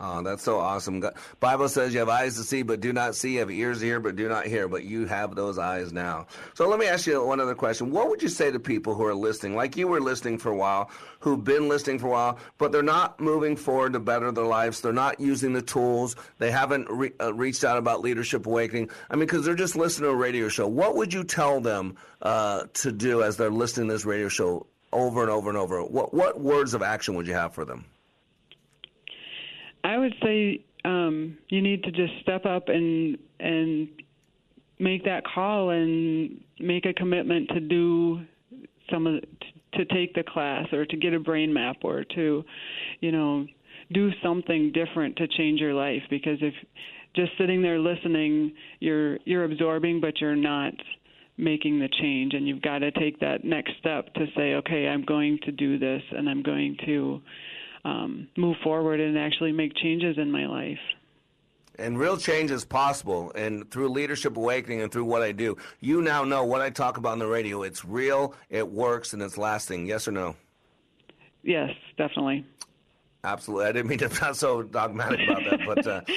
Oh, that's so awesome. God- Bible says you have eyes to see but do not see, you have ears to hear but do not hear, but you have those eyes now. So let me ask you one other question. What would you say to people who are listening, like you were listening for a while, who've been listening for a while, but they're not moving forward to better their lives? They're not using the tools. They haven't re- uh, reached out about Leadership Awakening. I mean, because they're just listening to a radio show. What would you tell them uh, to do as they're listening to this radio show over and over and over? What, what words of action would you have for them? I would say um, you need to just step up and and make that call and make a commitment to do some of to take the class or to get a brain map or to you know do something different to change your life. Because if just sitting there listening you're you're absorbing but you're not making the change. And you've got to take that next step to say okay I'm going to do this and I'm going to um, move forward and actually make changes in my life. And real change is possible. And through Leadership Awakening and through what I do, you now know what I talk about on the radio. It's real, it works, and it's lasting. Yes or no? Yes, definitely. Absolutely. I didn't mean to sound so dogmatic about that, but uh,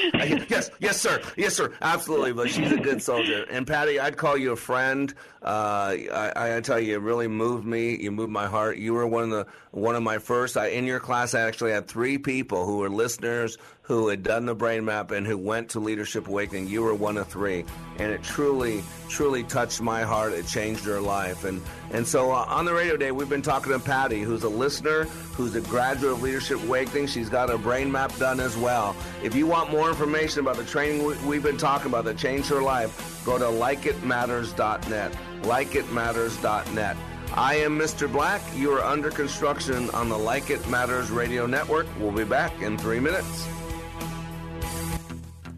yes, yes, sir, yes, sir, absolutely. But she's a good soldier. And Patty, I'd call you a friend. Uh, I, I tell you, it really moved me. You moved my heart. You were one of the one of my first. I, in your class, I actually had three people who were listeners who had done the brain map and who went to Leadership Awakening. You were one of three, and it truly, truly touched my heart. It changed her life, and and so uh, on the radio day, we've been talking to Patty, who's a listener, who's a graduate of Leadership Awakening. She's got her brain map done as well. If you want more information about the training we've been talking about that changed her life, go to likeitmatters.net. Likeitmatters.net. I am Mr. Black. You are under construction on the Like It Matters radio network. We'll be back in three minutes.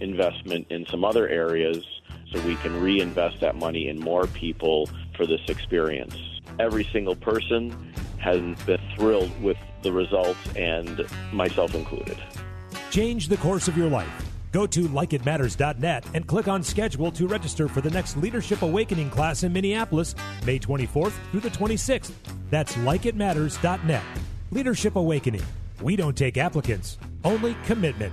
investment in some other areas so we can reinvest that money in more people for this experience. Every single person has been thrilled with the results, and myself included. Change the course of your life. Go to likeitmatters.net and click on schedule to register for the next Leadership Awakening class in Minneapolis, May 24th through the 26th. That's likeitmatters.net. Leadership Awakening. We don't take applicants, only commitment.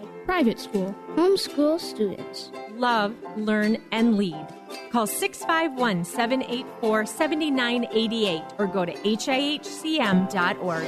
private school, homeschool students love, learn, and lead. Call 651 784 7988 or go to hihcm.org.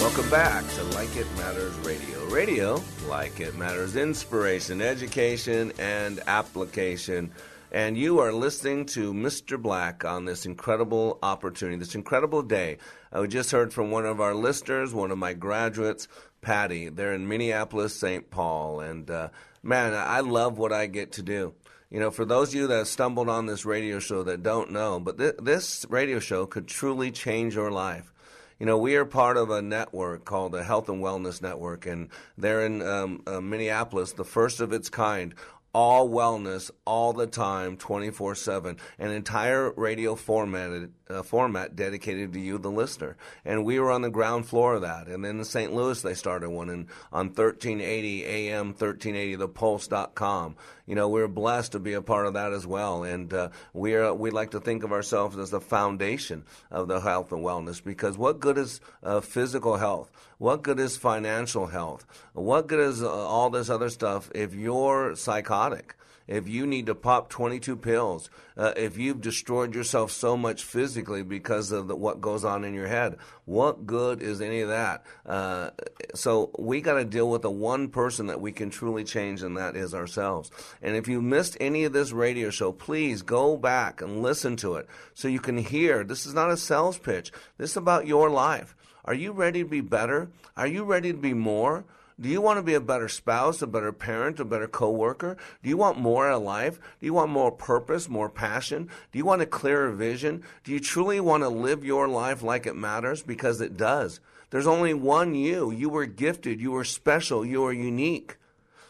Welcome back to Like It Matters Radio. Radio, like it matters, inspiration, education, and application. And you are listening to Mr. Black on this incredible opportunity, this incredible day. I just heard from one of our listeners, one of my graduates, Patty. They're in Minneapolis, St. Paul. And uh, man, I love what I get to do. You know, for those of you that have stumbled on this radio show that don't know, but th- this radio show could truly change your life. You know, we are part of a network called the Health and Wellness Network, and they're in um, uh, Minneapolis, the first of its kind. All wellness, all the time, 24 7. An entire radio formatted, uh, format dedicated to you, the listener. And we were on the ground floor of that. And then in St. Louis, they started one and on 1380 AM, 1380, thepulse.com. You know, we're blessed to be a part of that as well. And uh, we are, we like to think of ourselves as the foundation of the health and wellness because what good is uh, physical health? What good is financial health? What good is uh, all this other stuff if you're psychotic? If you need to pop 22 pills, uh, if you've destroyed yourself so much physically because of the, what goes on in your head, what good is any of that? Uh, so we got to deal with the one person that we can truly change, and that is ourselves. And if you missed any of this radio show, please go back and listen to it so you can hear. This is not a sales pitch. This is about your life. Are you ready to be better? Are you ready to be more? Do you want to be a better spouse, a better parent, a better coworker? Do you want more of life? Do you want more purpose, more passion? Do you want a clearer vision? Do you truly want to live your life like it matters? Because it does. There's only one you. You were gifted. You were special. You are unique.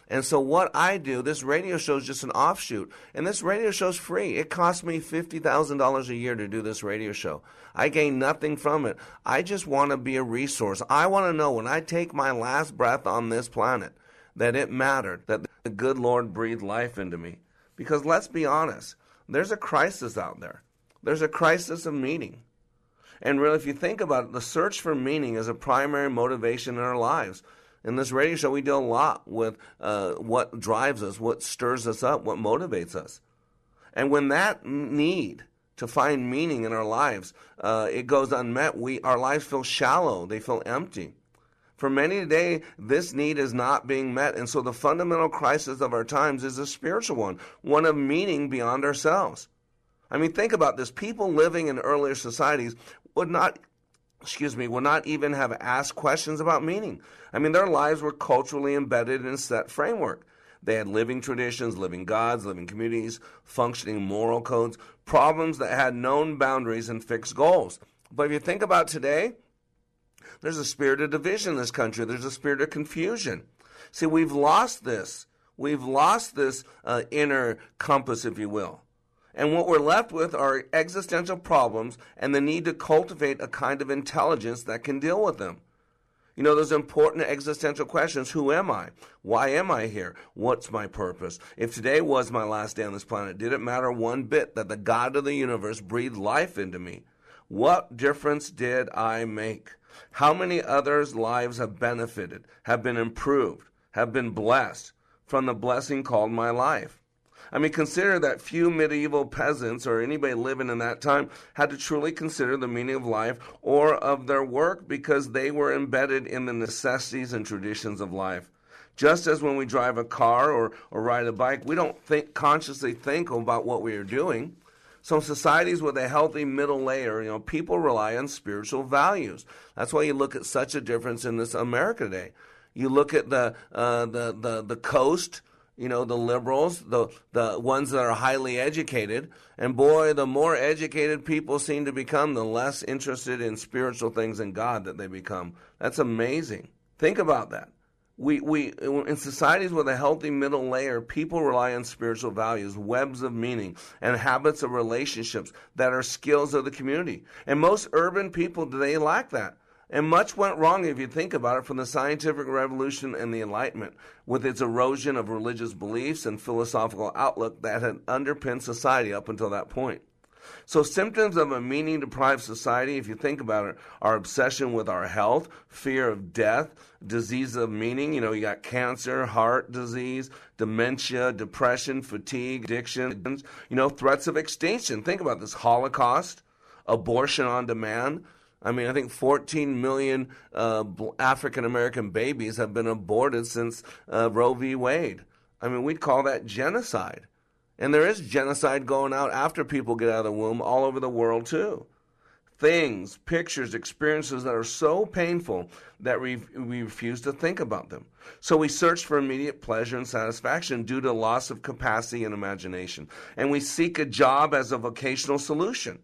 And so what I do, this radio show is just an offshoot. And this radio show is free. It costs me $50,000 a year to do this radio show. I gain nothing from it. I just want to be a resource. I want to know when I take my last breath on this planet that it mattered, that the good Lord breathed life into me. Because let's be honest, there's a crisis out there. There's a crisis of meaning. And really, if you think about it, the search for meaning is a primary motivation in our lives. In this radio show, we deal a lot with uh, what drives us, what stirs us up, what motivates us. And when that need to find meaning in our lives, uh, it goes unmet. We our lives feel shallow; they feel empty. For many today, this need is not being met, and so the fundamental crisis of our times is a spiritual one, one of meaning beyond ourselves. I mean, think about this: people living in earlier societies would not excuse me, would not even have asked questions about meaning. I mean, their lives were culturally embedded in a set framework. They had living traditions, living gods, living communities, functioning moral codes, problems that had known boundaries and fixed goals. But if you think about today, there's a spirit of division in this country, there's a spirit of confusion. See, we've lost this. We've lost this uh, inner compass, if you will. And what we're left with are existential problems and the need to cultivate a kind of intelligence that can deal with them. You know, those important existential questions Who am I? Why am I here? What's my purpose? If today was my last day on this planet, did it matter one bit that the God of the universe breathed life into me? What difference did I make? How many others' lives have benefited, have been improved, have been blessed from the blessing called my life? I mean, consider that few medieval peasants or anybody living in that time had to truly consider the meaning of life or of their work because they were embedded in the necessities and traditions of life. Just as when we drive a car or, or ride a bike, we don't think consciously think about what we are doing. So societies with a healthy middle layer, you know, people rely on spiritual values. That's why you look at such a difference in this America today. You look at the uh, the the the coast you know, the liberals, the, the ones that are highly educated. And boy, the more educated people seem to become, the less interested in spiritual things and God that they become. That's amazing. Think about that. We, we in societies with a healthy middle layer, people rely on spiritual values, webs of meaning, and habits of relationships that are skills of the community. And most urban people they lack that. And much went wrong if you think about it from the scientific revolution and the Enlightenment, with its erosion of religious beliefs and philosophical outlook that had underpinned society up until that point. So, symptoms of a meaning deprived society, if you think about it, are obsession with our health, fear of death, disease of meaning. You know, you got cancer, heart disease, dementia, depression, fatigue, addiction, you know, threats of extinction. Think about this Holocaust, abortion on demand. I mean, I think 14 million uh, African American babies have been aborted since uh, Roe v. Wade. I mean, we'd call that genocide. And there is genocide going out after people get out of the womb all over the world, too. Things, pictures, experiences that are so painful that we, we refuse to think about them. So we search for immediate pleasure and satisfaction due to loss of capacity and imagination. And we seek a job as a vocational solution.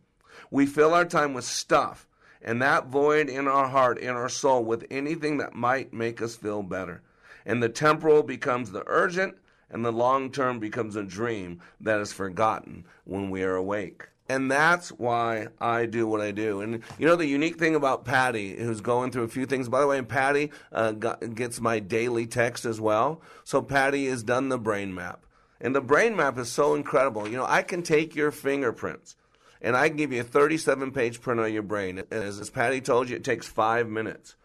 We fill our time with stuff and that void in our heart, in our soul, with anything that might make us feel better. And the temporal becomes the urgent, and the long term becomes a dream that is forgotten when we are awake. And that's why I do what I do. And you know, the unique thing about Patty, who's going through a few things, by the way, Patty uh, got, gets my daily text as well. So Patty has done the brain map. And the brain map is so incredible. You know, I can take your fingerprints and I can give you a 37 page print on your brain. And as, Patty told you, it takes five minutes.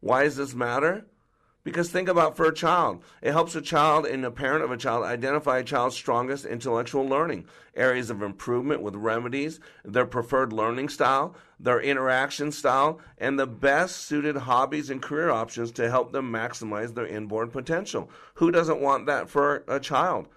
Why does this matter? Because think about for a child, it helps a child and a parent of a child identify a child's strongest intellectual learning, areas of improvement with remedies, their preferred learning style, their interaction style, and the best suited hobbies and career options to help them maximize their inborn potential. Who doesn't want that for a child?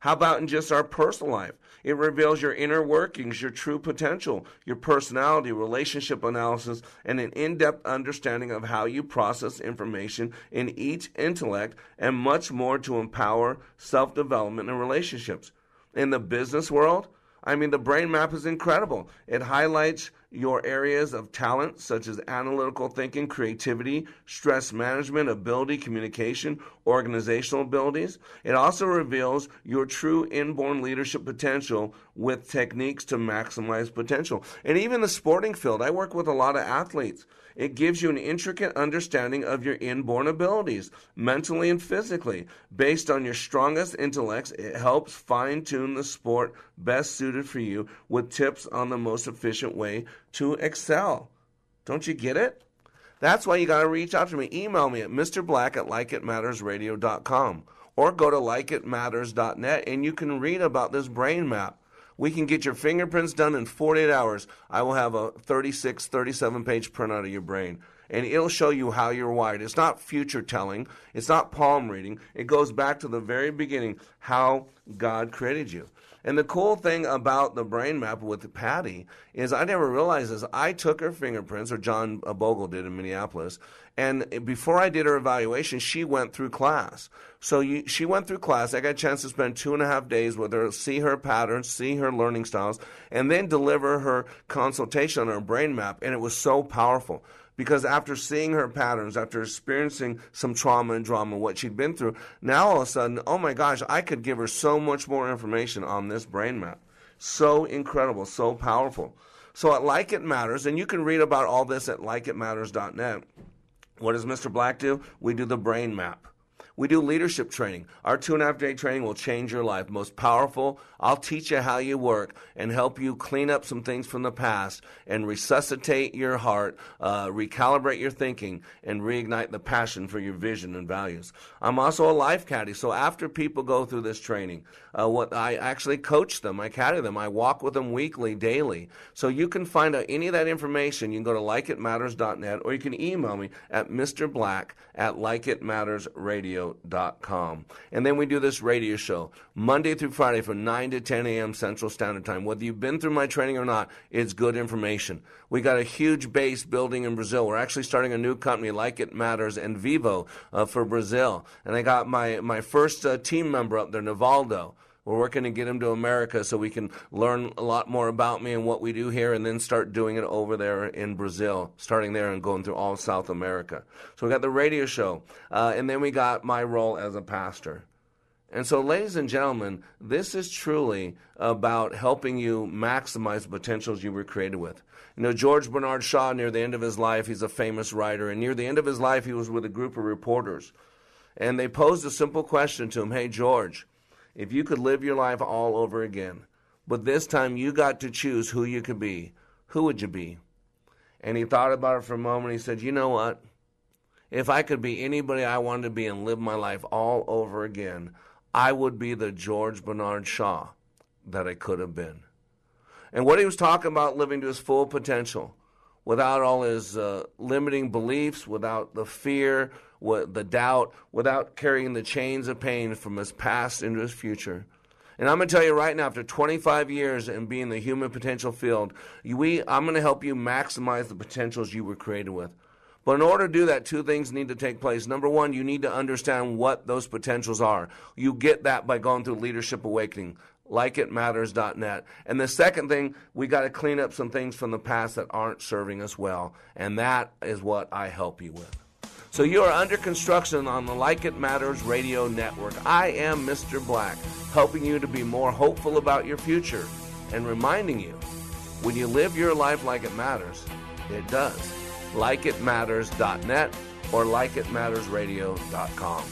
How about in just our personal life? It reveals your inner workings, your true potential, your personality, relationship analysis, and an in depth understanding of how you process information in each intellect, and much more to empower self development and relationships. In the business world, I mean, the brain map is incredible. It highlights your areas of talent, such as analytical thinking, creativity, stress management, ability, communication, organizational abilities. It also reveals your true inborn leadership potential with techniques to maximize potential. And even the sporting field, I work with a lot of athletes. It gives you an intricate understanding of your inborn abilities, mentally and physically. Based on your strongest intellects, it helps fine tune the sport best suited for you with tips on the most efficient way to excel. Don't you get it? That's why you got to reach out to me. Email me at mrblack at likeitmattersradio.com or go to likeitmatters.net and you can read about this brain map. We can get your fingerprints done in 48 hours. I will have a 36, 37 page printout of your brain. And it'll show you how you're wired. It's not future telling, it's not palm reading. It goes back to the very beginning how God created you. And the cool thing about the brain map with Patty is I never realized this. I took her fingerprints, or John Bogle did in Minneapolis, and before I did her evaluation, she went through class. So you, she went through class. I got a chance to spend two and a half days with her, see her patterns, see her learning styles, and then deliver her consultation on her brain map. And it was so powerful because after seeing her patterns, after experiencing some trauma and drama, what she'd been through, now all of a sudden, oh my gosh, I could give her so much more information on this brain map. So incredible, so powerful. So at Like It Matters, and you can read about all this at likeitmatters.net. What does Mr. Black do? We do the brain map. We do leadership training. Our two and a half day training will change your life. Most powerful. I'll teach you how you work and help you clean up some things from the past and resuscitate your heart, uh, recalibrate your thinking, and reignite the passion for your vision and values. I'm also a life caddy. So after people go through this training, uh, what I actually coach them, I caddy them, I walk with them weekly, daily. So you can find out any of that information. You can go to likeitmatters.net or you can email me at mrblack at likeitmattersradio.com. And then we do this radio show Monday through Friday from 9 to 10 a.m. Central Standard Time. Whether you've been through my training or not, it's good information. We got a huge base building in Brazil. We're actually starting a new company, Like It Matters and Vivo, uh, for Brazil. And I got my, my first uh, team member up there, Navaldo We're working to get him to America so we can learn a lot more about me and what we do here and then start doing it over there in Brazil, starting there and going through all South America. So we got the radio show, uh, and then we got my role as a pastor. And so, ladies and gentlemen, this is truly about helping you maximize the potentials you were created with. You know, George Bernard Shaw, near the end of his life, he's a famous writer, and near the end of his life, he was with a group of reporters. And they posed a simple question to him Hey, George, if you could live your life all over again, but this time you got to choose who you could be, who would you be? And he thought about it for a moment. He said, You know what? If I could be anybody I wanted to be and live my life all over again, I would be the George Bernard Shaw that I could have been. And what he was talking about living to his full potential without all his uh, limiting beliefs, without the fear, with the doubt, without carrying the chains of pain from his past into his future. And I'm going to tell you right now, after 25 years in being the human potential field, we, I'm going to help you maximize the potentials you were created with. But in order to do that, two things need to take place. Number one, you need to understand what those potentials are. You get that by going through Leadership Awakening, likeitmatters.net. And the second thing, we got to clean up some things from the past that aren't serving us well. And that is what I help you with. So you are under construction on the Like It Matters radio network. I am Mr. Black, helping you to be more hopeful about your future and reminding you when you live your life like it matters, it does. LikeItMatters.net or LikeItMattersRadio.com.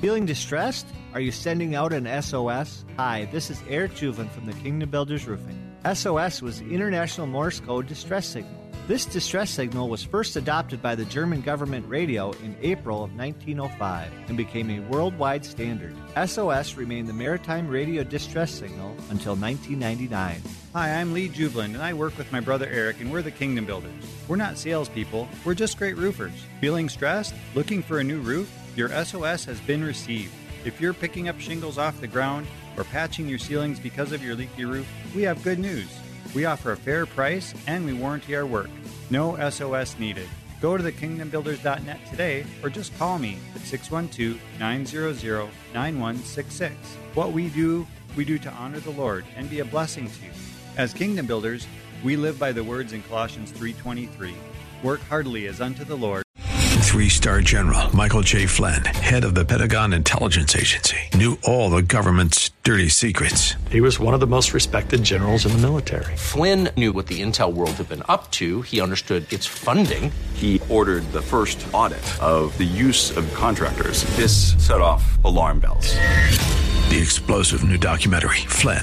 Feeling distressed? Are you sending out an SOS? Hi, this is Eric Juven from the Kingdom Builders Roofing. SOS was the International Morse Code Distress Signal. This distress signal was first adopted by the German government radio in April of 1905 and became a worldwide standard. SOS remained the maritime radio distress signal until 1999. Hi, I'm Lee Jublin, and I work with my brother Eric, and we're the Kingdom Builders. We're not salespeople, we're just great roofers. Feeling stressed? Looking for a new roof? Your SOS has been received. If you're picking up shingles off the ground or patching your ceilings because of your leaky roof, we have good news. We offer a fair price and we warranty our work. No SOS needed. Go to thekingdombuilders.net today or just call me at 612 900 9166. What we do, we do to honor the Lord and be a blessing to you. As kingdom builders, we live by the words in Colossians 3:23. Work heartily as unto the Lord Three star general Michael J. Flynn, head of the Pentagon Intelligence Agency, knew all the government's dirty secrets. He was one of the most respected generals in the military. Flynn knew what the intel world had been up to, he understood its funding. He ordered the first audit of the use of contractors. This set off alarm bells. The explosive new documentary, Flynn,